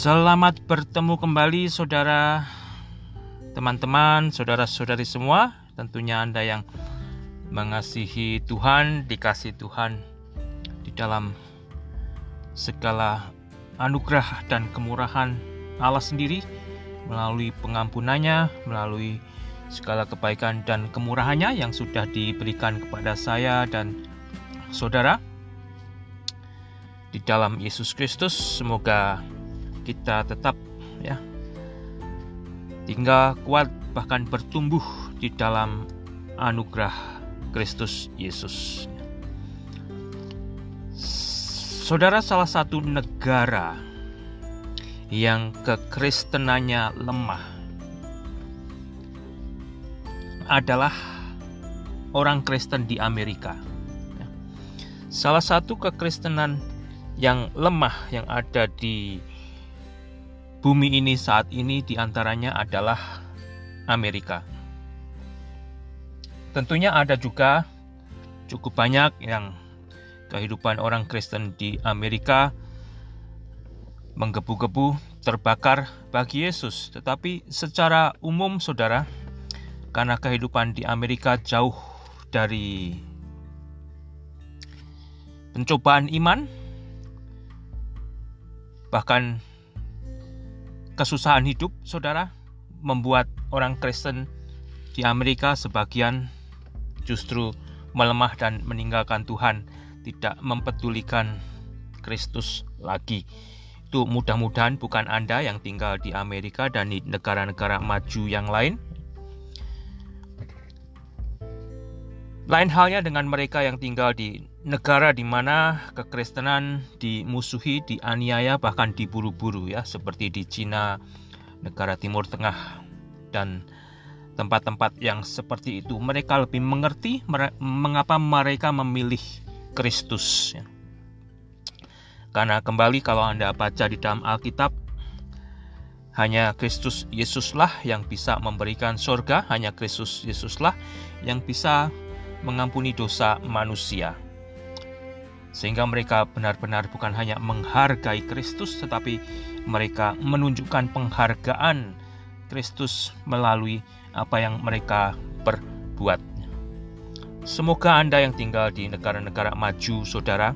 Selamat bertemu kembali saudara, teman-teman, saudara-saudari semua. Tentunya Anda yang mengasihi Tuhan, dikasih Tuhan di dalam segala anugerah dan kemurahan Allah sendiri melalui pengampunannya, melalui segala kebaikan dan kemurahannya yang sudah diberikan kepada saya dan saudara di dalam Yesus Kristus. Semoga kita tetap ya tinggal kuat bahkan bertumbuh di dalam anugerah Kristus Yesus. Saudara salah satu negara yang kekristenannya lemah adalah orang Kristen di Amerika. Salah satu kekristenan yang lemah yang ada di bumi ini saat ini di antaranya adalah Amerika. Tentunya ada juga cukup banyak yang kehidupan orang Kristen di Amerika menggebu-gebu terbakar bagi Yesus. Tetapi secara umum saudara, karena kehidupan di Amerika jauh dari pencobaan iman, bahkan kesusahan hidup, saudara, membuat orang Kristen di Amerika sebagian justru melemah dan meninggalkan Tuhan, tidak mempedulikan Kristus lagi. Itu mudah-mudahan bukan Anda yang tinggal di Amerika dan di negara-negara maju yang lain. Lain halnya dengan mereka yang tinggal di negara di mana kekristenan dimusuhi, dianiaya, bahkan diburu-buru ya, seperti di Cina, negara Timur Tengah dan tempat-tempat yang seperti itu. Mereka lebih mengerti mengapa mereka memilih Kristus. Ya. Karena kembali kalau Anda baca di dalam Alkitab, hanya Kristus Yesuslah yang bisa memberikan surga, hanya Kristus Yesuslah yang bisa mengampuni dosa manusia sehingga mereka benar-benar bukan hanya menghargai Kristus, tetapi mereka menunjukkan penghargaan Kristus melalui apa yang mereka perbuat. Semoga Anda yang tinggal di negara-negara maju, saudara,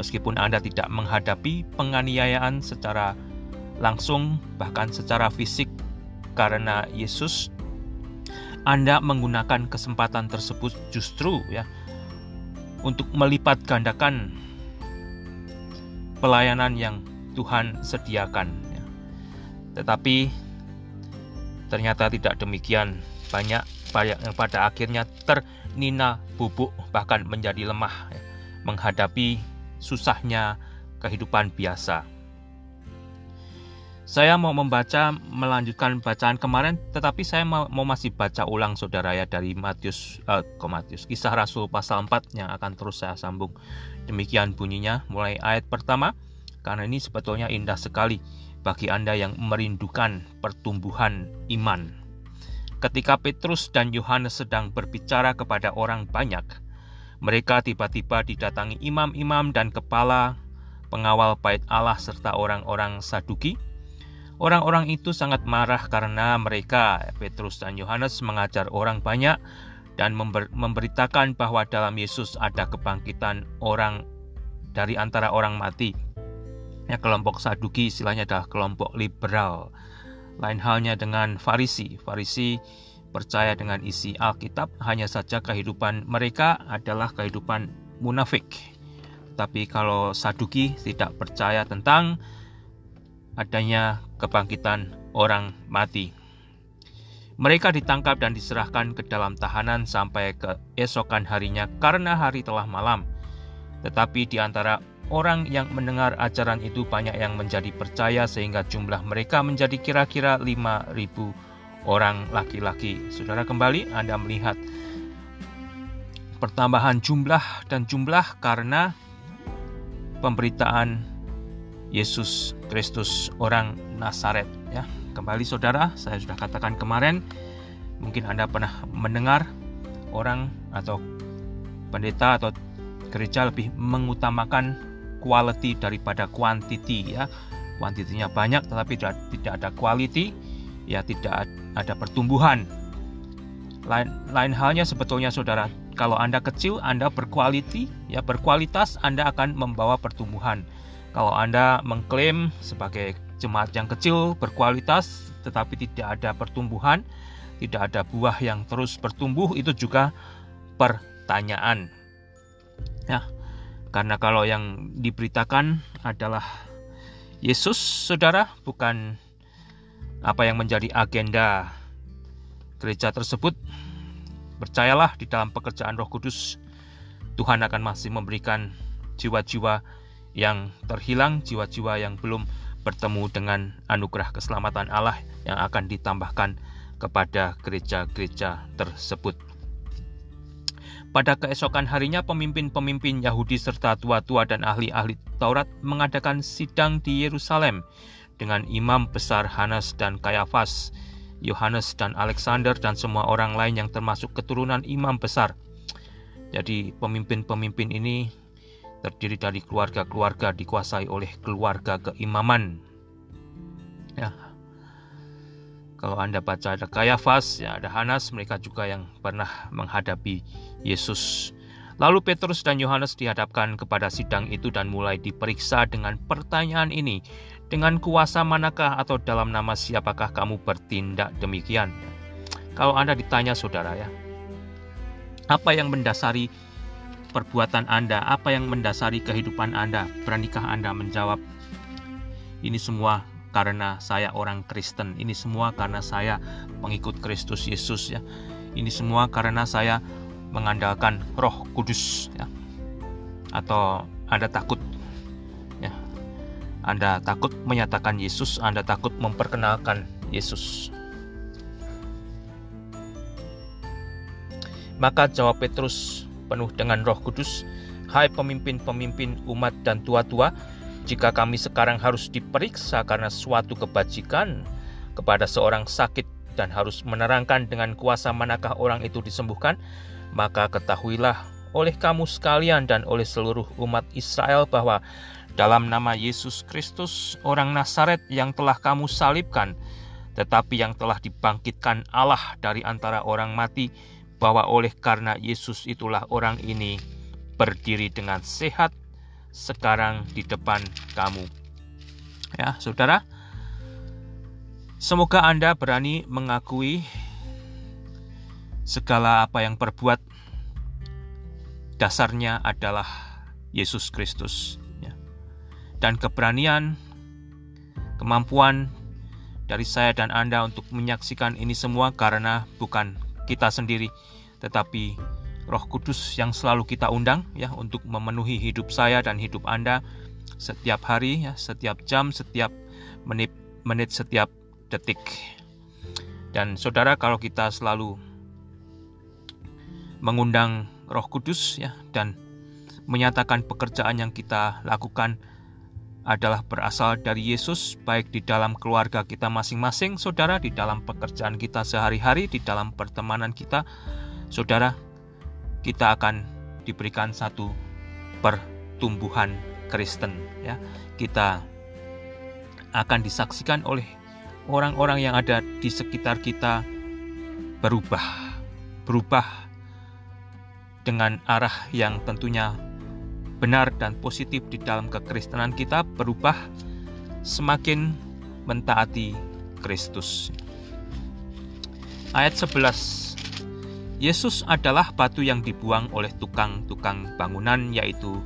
meskipun Anda tidak menghadapi penganiayaan secara langsung, bahkan secara fisik, karena Yesus, Anda menggunakan kesempatan tersebut justru ya untuk melipat gandakan pelayanan yang Tuhan sediakan. Ya. Tetapi ternyata tidak demikian. Banyak yang pada akhirnya ternina bubuk bahkan menjadi lemah ya, menghadapi susahnya kehidupan biasa. Saya mau membaca melanjutkan bacaan kemarin, tetapi saya mau, mau masih baca ulang saudara ya dari Matius, uh, ke Matius, kisah Rasul pasal 4 yang akan terus saya sambung. Demikian bunyinya mulai ayat pertama, karena ini sebetulnya indah sekali bagi Anda yang merindukan pertumbuhan iman. Ketika Petrus dan Yohanes sedang berbicara kepada orang banyak, mereka tiba-tiba didatangi imam-imam dan kepala pengawal bait Allah serta orang-orang Saduki Orang-orang itu sangat marah karena mereka, Petrus dan Yohanes, mengajar orang banyak dan member, memberitakan bahwa dalam Yesus ada kebangkitan orang dari antara orang mati. Ya, kelompok Saduki istilahnya adalah kelompok liberal. Lain halnya dengan Farisi. Farisi percaya dengan isi Alkitab, hanya saja kehidupan mereka adalah kehidupan munafik. Tapi kalau Saduki tidak percaya tentang adanya kebangkitan orang mati. Mereka ditangkap dan diserahkan ke dalam tahanan sampai ke esokan harinya karena hari telah malam. Tetapi di antara orang yang mendengar ajaran itu banyak yang menjadi percaya sehingga jumlah mereka menjadi kira-kira 5.000 orang laki-laki. Saudara kembali Anda melihat pertambahan jumlah dan jumlah karena pemberitaan Yesus Kristus orang Nazaret ya. Kembali saudara, saya sudah katakan kemarin, mungkin Anda pernah mendengar orang atau pendeta atau gereja lebih mengutamakan quality daripada quantity ya. kuantitinya banyak tetapi tidak, ada quality, ya tidak ada pertumbuhan. Lain, lain halnya sebetulnya saudara, kalau Anda kecil, Anda berkualiti, ya berkualitas, Anda akan membawa pertumbuhan. Kalau Anda mengklaim sebagai jemaat yang kecil berkualitas tetapi tidak ada pertumbuhan, tidak ada buah yang terus bertumbuh itu juga pertanyaan. Ya. Karena kalau yang diberitakan adalah Yesus, Saudara, bukan apa yang menjadi agenda gereja tersebut. Percayalah di dalam pekerjaan Roh Kudus, Tuhan akan masih memberikan jiwa-jiwa yang terhilang, jiwa-jiwa yang belum bertemu dengan anugerah keselamatan Allah yang akan ditambahkan kepada gereja-gereja tersebut. Pada keesokan harinya pemimpin-pemimpin Yahudi serta tua-tua dan ahli-ahli Taurat mengadakan sidang di Yerusalem dengan imam besar Hanas dan Kayafas, Yohanes dan Alexander dan semua orang lain yang termasuk keturunan imam besar. Jadi pemimpin-pemimpin ini terdiri dari keluarga-keluarga dikuasai oleh keluarga keimaman. Ya, kalau Anda baca ada Kayafas, ya ada Hanas, mereka juga yang pernah menghadapi Yesus. Lalu Petrus dan Yohanes dihadapkan kepada sidang itu dan mulai diperiksa dengan pertanyaan ini. Dengan kuasa manakah atau dalam nama siapakah kamu bertindak demikian? Kalau Anda ditanya saudara ya, apa yang mendasari perbuatan Anda? Apa yang mendasari kehidupan Anda? Beranikah Anda menjawab? Ini semua karena saya orang Kristen. Ini semua karena saya pengikut Kristus Yesus ya. Ini semua karena saya mengandalkan Roh Kudus ya. Atau Anda takut ya. Anda takut menyatakan Yesus, Anda takut memperkenalkan Yesus. Maka jawab Petrus penuh dengan Roh Kudus, "Hai pemimpin-pemimpin umat dan tua-tua, jika kami sekarang harus diperiksa karena suatu kebajikan kepada seorang sakit dan harus menerangkan dengan kuasa manakah orang itu disembuhkan, maka ketahuilah oleh kamu sekalian dan oleh seluruh umat Israel bahwa dalam nama Yesus Kristus, orang Nazaret yang telah kamu salibkan, tetapi yang telah dibangkitkan Allah dari antara orang mati, bahwa oleh karena Yesus itulah orang ini berdiri dengan sehat sekarang di depan kamu. Ya, Saudara, semoga Anda berani mengakui segala apa yang berbuat dasarnya adalah Yesus Kristus ya. Dan keberanian, kemampuan dari saya dan Anda untuk menyaksikan ini semua karena bukan kita sendiri tetapi Roh Kudus yang selalu kita undang ya untuk memenuhi hidup saya dan hidup Anda setiap hari ya, setiap jam, setiap menit menit setiap detik. Dan saudara kalau kita selalu mengundang Roh Kudus ya dan menyatakan pekerjaan yang kita lakukan adalah berasal dari Yesus, baik di dalam keluarga kita masing-masing, saudara, di dalam pekerjaan kita sehari-hari, di dalam pertemanan kita, saudara, kita akan diberikan satu pertumbuhan Kristen ya. Kita akan disaksikan oleh orang-orang yang ada di sekitar kita berubah, berubah dengan arah yang tentunya benar dan positif di dalam kekristenan kita berubah semakin mentaati Kristus. Ayat 11 Yesus adalah batu yang dibuang oleh tukang-tukang bangunan, yaitu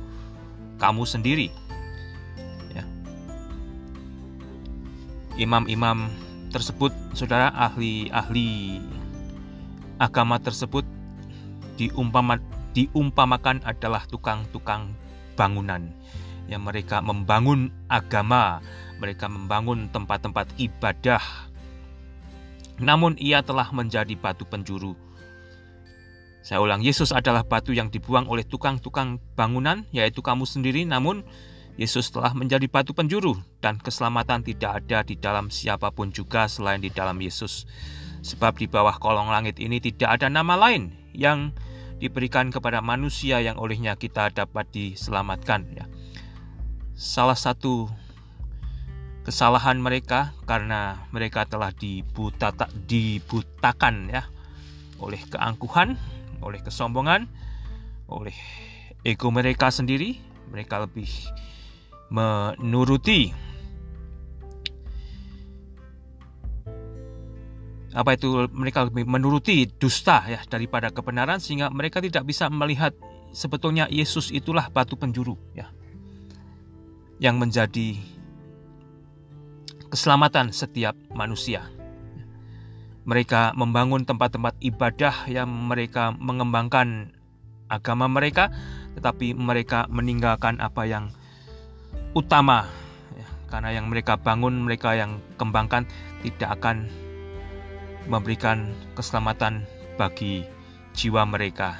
kamu sendiri. Ya. Imam-imam tersebut, saudara ahli-ahli agama tersebut diumpama, diumpamakan adalah tukang-tukang bangunan. Yang mereka membangun agama, mereka membangun tempat-tempat ibadah. Namun ia telah menjadi batu penjuru saya ulang, Yesus adalah batu yang dibuang oleh tukang-tukang bangunan, yaitu kamu sendiri, namun Yesus telah menjadi batu penjuru, dan keselamatan tidak ada di dalam siapa pun juga selain di dalam Yesus. Sebab di bawah kolong langit ini tidak ada nama lain yang diberikan kepada manusia yang olehnya kita dapat diselamatkan. Ya. Salah satu kesalahan mereka karena mereka telah dibuta, dibutakan ya oleh keangkuhan, oleh kesombongan, oleh ego mereka sendiri, mereka lebih menuruti apa itu mereka lebih menuruti dusta ya daripada kebenaran sehingga mereka tidak bisa melihat sebetulnya Yesus itulah batu penjuru ya yang menjadi keselamatan setiap manusia. Mereka membangun tempat-tempat ibadah yang mereka mengembangkan agama mereka, tetapi mereka meninggalkan apa yang utama, ya, karena yang mereka bangun, mereka yang kembangkan tidak akan memberikan keselamatan bagi jiwa mereka.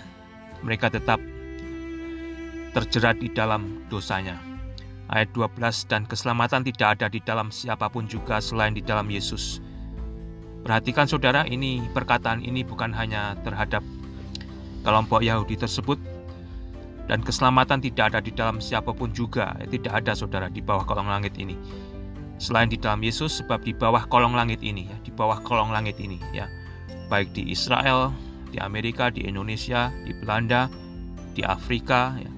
Mereka tetap terjerat di dalam dosanya. Ayat 12 dan keselamatan tidak ada di dalam siapa pun juga selain di dalam Yesus. Perhatikan saudara, ini perkataan ini bukan hanya terhadap kelompok Yahudi tersebut dan keselamatan tidak ada di dalam siapa pun juga. Tidak ada saudara di bawah kolong langit ini selain di dalam Yesus sebab di bawah kolong langit ini ya di bawah kolong langit ini ya baik di Israel di Amerika di Indonesia di Belanda di Afrika ya,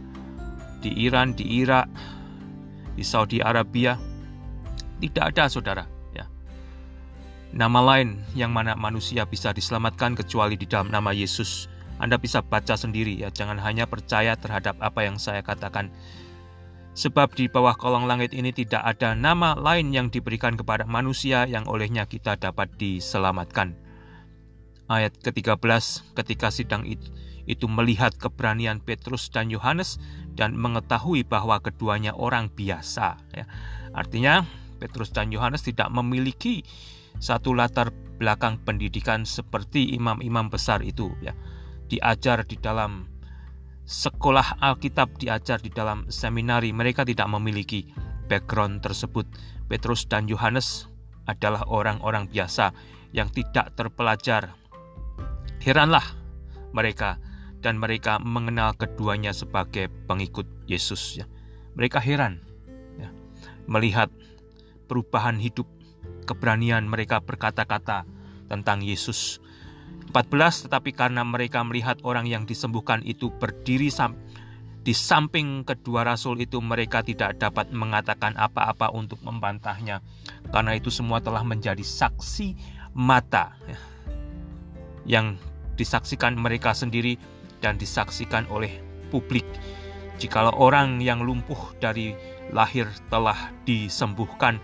di Iran di Irak di Saudi Arabia tidak ada saudara ya. Nama lain yang mana manusia bisa diselamatkan kecuali di dalam nama Yesus. Anda bisa baca sendiri ya jangan hanya percaya terhadap apa yang saya katakan Sebab di bawah kolong langit ini tidak ada nama lain yang diberikan kepada manusia yang olehnya kita dapat diselamatkan. Ayat ke-13 ketika sidang itu, itu melihat keberanian Petrus dan Yohanes dan mengetahui bahwa keduanya orang biasa. Ya. Artinya Petrus dan Yohanes tidak memiliki satu latar belakang pendidikan seperti imam-imam besar itu. Ya. Diajar di dalam sekolah Alkitab diajar di dalam seminari, mereka tidak memiliki background tersebut. Petrus dan Yohanes adalah orang-orang biasa yang tidak terpelajar. Heranlah mereka dan mereka mengenal keduanya sebagai pengikut Yesus. Ya. Mereka heran ya, melihat perubahan hidup, keberanian mereka berkata-kata tentang Yesus 14 tetapi karena mereka melihat orang yang disembuhkan itu berdiri di samping kedua rasul itu mereka tidak dapat mengatakan apa-apa untuk membantahnya. Karena itu semua telah menjadi saksi mata ya, yang disaksikan mereka sendiri dan disaksikan oleh publik. Jikalau orang yang lumpuh dari lahir telah disembuhkan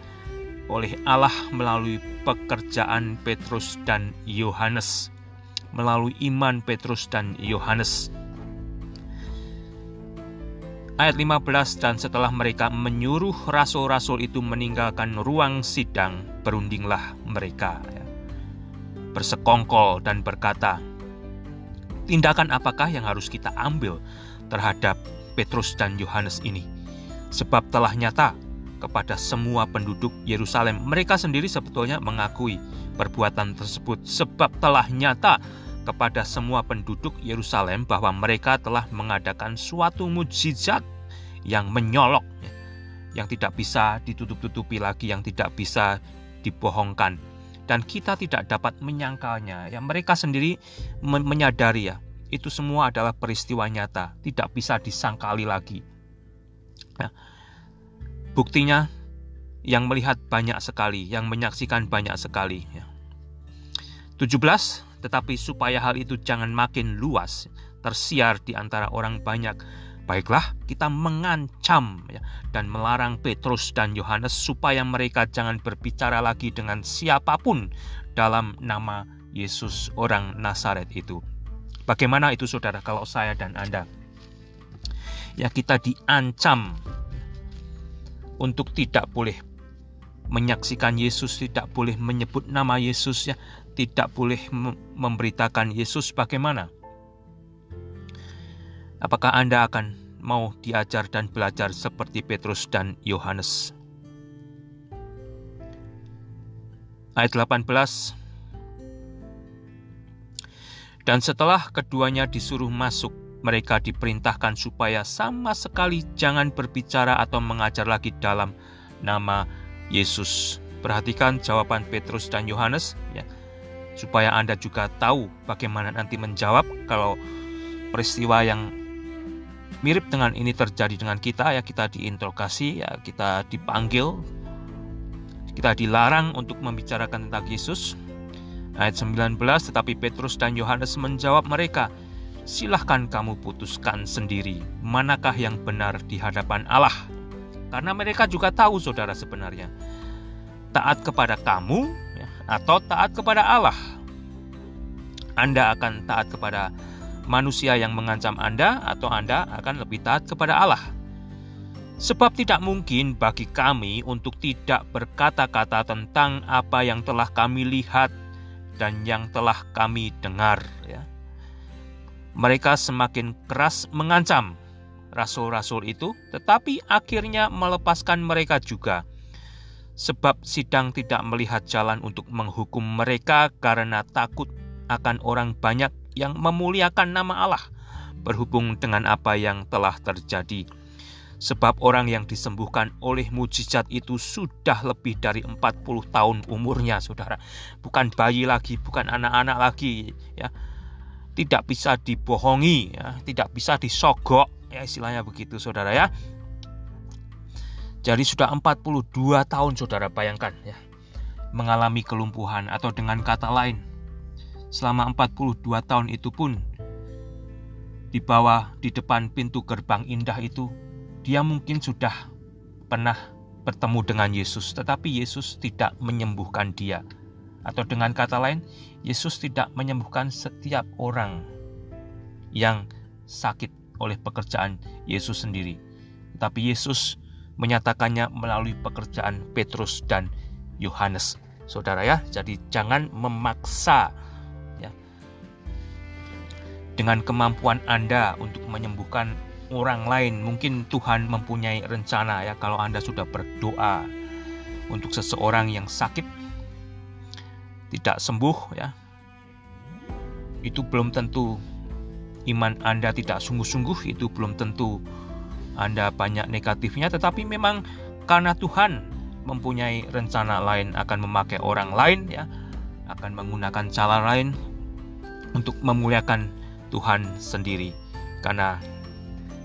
oleh Allah melalui pekerjaan Petrus dan Yohanes melalui iman Petrus dan Yohanes. Ayat 15 dan setelah mereka menyuruh rasul-rasul itu meninggalkan ruang sidang, berundinglah mereka. Ya. Bersekongkol dan berkata, tindakan apakah yang harus kita ambil terhadap Petrus dan Yohanes ini? Sebab telah nyata kepada semua penduduk Yerusalem. Mereka sendiri sebetulnya mengakui perbuatan tersebut sebab telah nyata kepada semua penduduk Yerusalem bahwa mereka telah mengadakan suatu mujizat yang menyolok yang tidak bisa ditutup-tutupi lagi yang tidak bisa dibohongkan dan kita tidak dapat menyangkalnya ya mereka sendiri menyadari ya itu semua adalah peristiwa nyata tidak bisa disangkali lagi ya. buktinya yang melihat banyak sekali, yang menyaksikan banyak sekali. Ya. 17. Tetapi supaya hal itu jangan makin luas, tersiar di antara orang banyak, baiklah kita mengancam ya, dan melarang Petrus dan Yohanes supaya mereka jangan berbicara lagi dengan siapa pun dalam nama Yesus orang Nazaret itu. Bagaimana itu saudara kalau saya dan Anda? Ya kita diancam untuk tidak boleh menyaksikan Yesus, tidak boleh menyebut nama Yesus ya, tidak boleh memberitakan Yesus bagaimana? Apakah Anda akan mau diajar dan belajar seperti Petrus dan Yohanes? Ayat 18 Dan setelah keduanya disuruh masuk, mereka diperintahkan supaya sama sekali jangan berbicara atau mengajar lagi dalam nama Yesus. Perhatikan jawaban Petrus dan Yohanes ya. Supaya Anda juga tahu bagaimana nanti menjawab kalau peristiwa yang mirip dengan ini terjadi dengan kita ya kita diinterogasi ya kita dipanggil kita dilarang untuk membicarakan tentang Yesus. Ayat 19 tetapi Petrus dan Yohanes menjawab mereka silahkan kamu putuskan sendiri manakah yang benar di hadapan Allah? Karena mereka juga tahu saudara sebenarnya. Taat kepada kamu atau taat kepada Allah. Anda akan taat kepada manusia yang mengancam Anda atau Anda akan lebih taat kepada Allah. Sebab tidak mungkin bagi kami untuk tidak berkata-kata tentang apa yang telah kami lihat dan yang telah kami dengar. Ya. Mereka semakin keras mengancam rasul-rasul itu, tetapi akhirnya melepaskan mereka juga sebab sidang tidak melihat jalan untuk menghukum mereka karena takut akan orang banyak yang memuliakan nama Allah berhubung dengan apa yang telah terjadi. Sebab orang yang disembuhkan oleh mujizat itu sudah lebih dari 40 tahun umurnya, Saudara. Bukan bayi lagi, bukan anak-anak lagi, ya. Tidak bisa dibohongi, ya, tidak bisa disogok, ya istilahnya begitu, Saudara ya. Jadi sudah 42 tahun saudara bayangkan ya mengalami kelumpuhan atau dengan kata lain selama 42 tahun itu pun di bawah di depan pintu gerbang indah itu dia mungkin sudah pernah bertemu dengan Yesus tetapi Yesus tidak menyembuhkan dia. Atau dengan kata lain Yesus tidak menyembuhkan setiap orang yang sakit oleh pekerjaan Yesus sendiri. Tetapi Yesus menyatakannya melalui pekerjaan Petrus dan Yohanes. Saudara ya, jadi jangan memaksa ya. Dengan kemampuan Anda untuk menyembuhkan orang lain, mungkin Tuhan mempunyai rencana ya kalau Anda sudah berdoa untuk seseorang yang sakit tidak sembuh ya. Itu belum tentu iman Anda tidak sungguh-sungguh, itu belum tentu anda banyak negatifnya, tetapi memang karena Tuhan mempunyai rencana lain akan memakai orang lain ya, akan menggunakan cara lain untuk memuliakan Tuhan sendiri. Karena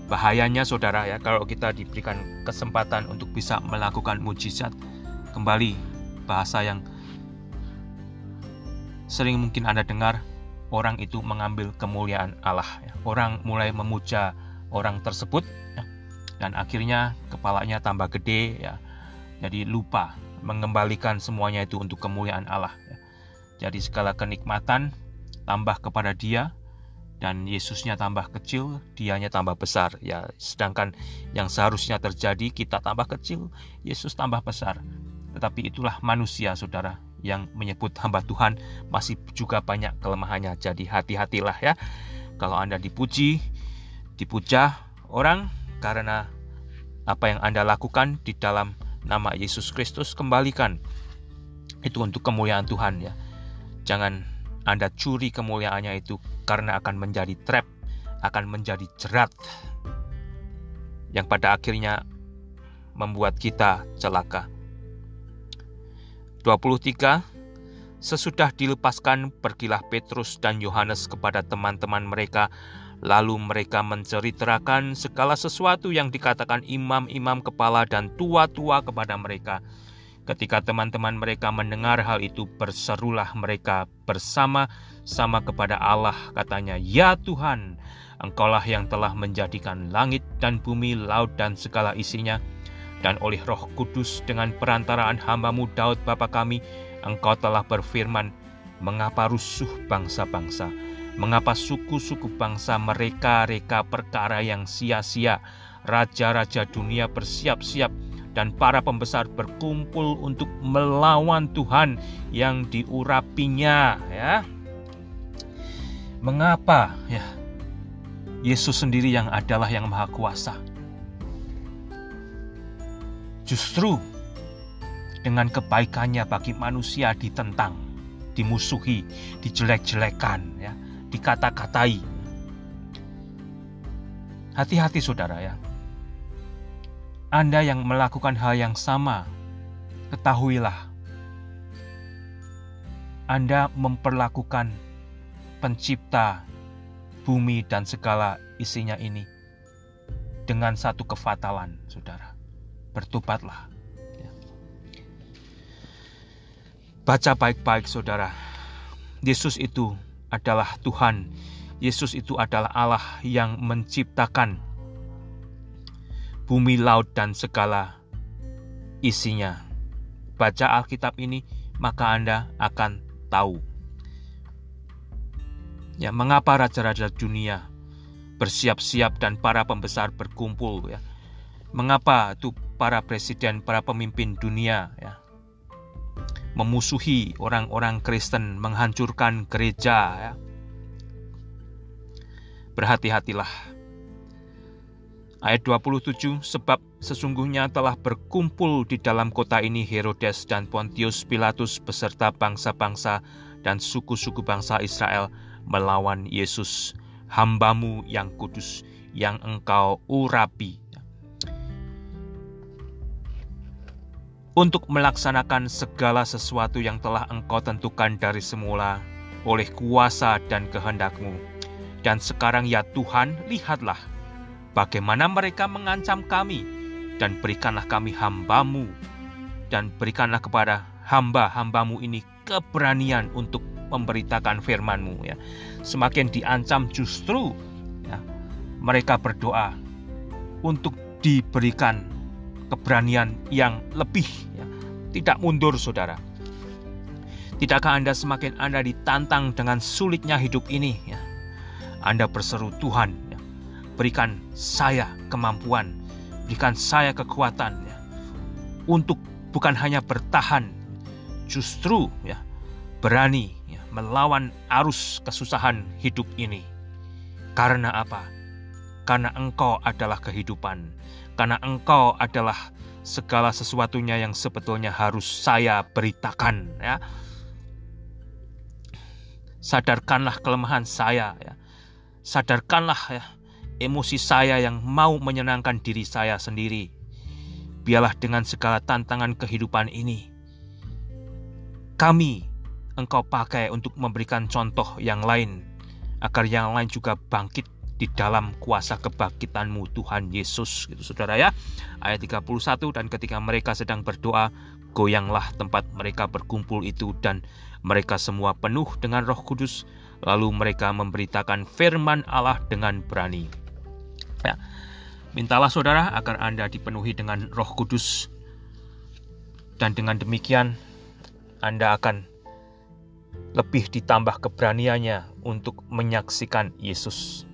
bahayanya saudara ya kalau kita diberikan kesempatan untuk bisa melakukan mujizat kembali bahasa yang sering mungkin Anda dengar orang itu mengambil kemuliaan Allah ya. orang mulai memuja orang tersebut ya dan akhirnya kepalanya tambah gede ya jadi lupa mengembalikan semuanya itu untuk kemuliaan Allah ya. jadi segala kenikmatan tambah kepada dia dan Yesusnya tambah kecil, dianya tambah besar. Ya, sedangkan yang seharusnya terjadi kita tambah kecil, Yesus tambah besar. Tetapi itulah manusia, Saudara, yang menyebut hamba Tuhan masih juga banyak kelemahannya. Jadi hati-hatilah ya. Kalau Anda dipuji, dipuja orang karena apa yang Anda lakukan di dalam nama Yesus Kristus kembalikan itu untuk kemuliaan Tuhan ya. Jangan Anda curi kemuliaannya itu karena akan menjadi trap, akan menjadi jerat yang pada akhirnya membuat kita celaka. 23 Sesudah dilepaskan, pergilah Petrus dan Yohanes kepada teman-teman mereka Lalu mereka menceritakan segala sesuatu yang dikatakan imam-imam kepala dan tua-tua kepada mereka. Ketika teman-teman mereka mendengar hal itu, berserulah mereka bersama-sama kepada Allah, katanya, "Ya Tuhan, Engkaulah yang telah menjadikan langit dan bumi, laut dan segala isinya, dan oleh Roh Kudus dengan perantaraan hambamu Daud Bapa kami, Engkau telah berfirman, mengapa rusuh bangsa-bangsa?" Mengapa suku-suku bangsa mereka-reka perkara yang sia-sia? Raja-raja dunia bersiap-siap dan para pembesar berkumpul untuk melawan Tuhan yang diurapinya ya. Mengapa ya? Yesus sendiri yang adalah yang maha kuasa. Justru dengan kebaikannya bagi manusia ditentang, dimusuhi, dijelek-jelekan ya dikata-katai. Hati-hati saudara ya. Anda yang melakukan hal yang sama ketahuilah, Anda memperlakukan pencipta bumi dan segala isinya ini dengan satu kefatalan, saudara. Bertobatlah. Ya. Baca baik-baik, saudara. Yesus itu adalah Tuhan. Yesus itu adalah Allah yang menciptakan bumi, laut, dan segala isinya. Baca Alkitab ini, maka Anda akan tahu. Ya, mengapa raja-raja dunia bersiap-siap dan para pembesar berkumpul ya. Mengapa itu para presiden, para pemimpin dunia ya memusuhi orang-orang Kristen, menghancurkan gereja ya. Berhati-hatilah. Ayat 27, sebab sesungguhnya telah berkumpul di dalam kota ini Herodes dan Pontius Pilatus beserta bangsa-bangsa dan suku-suku bangsa Israel melawan Yesus hambamu yang kudus yang engkau urapi untuk melaksanakan segala sesuatu yang telah engkau tentukan dari semula oleh kuasa dan kehendakmu. Dan sekarang ya Tuhan, lihatlah bagaimana mereka mengancam kami dan berikanlah kami hambamu dan berikanlah kepada hamba-hambamu ini keberanian untuk memberitakan firman-Mu ya. Semakin diancam justru ya, mereka berdoa untuk diberikan keberanian yang lebih ya. Tidak mundur Saudara. Tidakkah Anda semakin Anda ditantang dengan sulitnya hidup ini ya. Anda berseru Tuhan ya, berikan saya kemampuan, berikan saya kekuatan ya, untuk bukan hanya bertahan, justru ya berani melawan arus kesusahan hidup ini. Karena apa? Karena engkau adalah kehidupan. Karena engkau adalah segala sesuatunya yang sebetulnya harus saya beritakan ya. Sadarkanlah kelemahan saya ya. Sadarkanlah ya emosi saya yang mau menyenangkan diri saya sendiri. Biarlah dengan segala tantangan kehidupan ini kami engkau pakai untuk memberikan contoh yang lain, agar yang lain juga bangkit di dalam kuasa kebangkitanmu Tuhan Yesus gitu saudara ya. Ayat 31 dan ketika mereka sedang berdoa goyanglah tempat mereka berkumpul itu dan mereka semua penuh dengan roh kudus. Lalu mereka memberitakan firman Allah dengan berani. Ya mintalah saudara agar Anda dipenuhi dengan roh kudus. Dan dengan demikian Anda akan lebih ditambah keberaniannya untuk menyaksikan Yesus.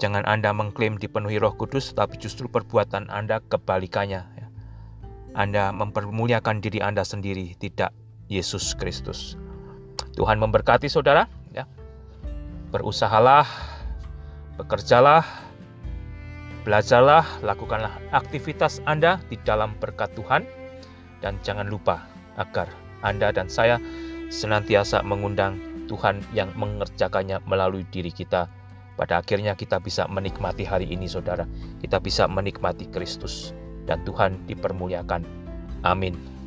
Jangan Anda mengklaim dipenuhi Roh Kudus, tetapi justru perbuatan Anda kebalikannya. Ya. Anda mempermuliakan diri Anda sendiri, tidak Yesus Kristus. Tuhan memberkati saudara. Ya. Berusahalah, bekerjalah, belajarlah, lakukanlah aktivitas Anda di dalam berkat Tuhan, dan jangan lupa agar Anda dan saya senantiasa mengundang Tuhan yang mengerjakannya melalui diri kita. Pada akhirnya kita bisa menikmati hari ini saudara. Kita bisa menikmati Kristus. Dan Tuhan dipermuliakan. Amin.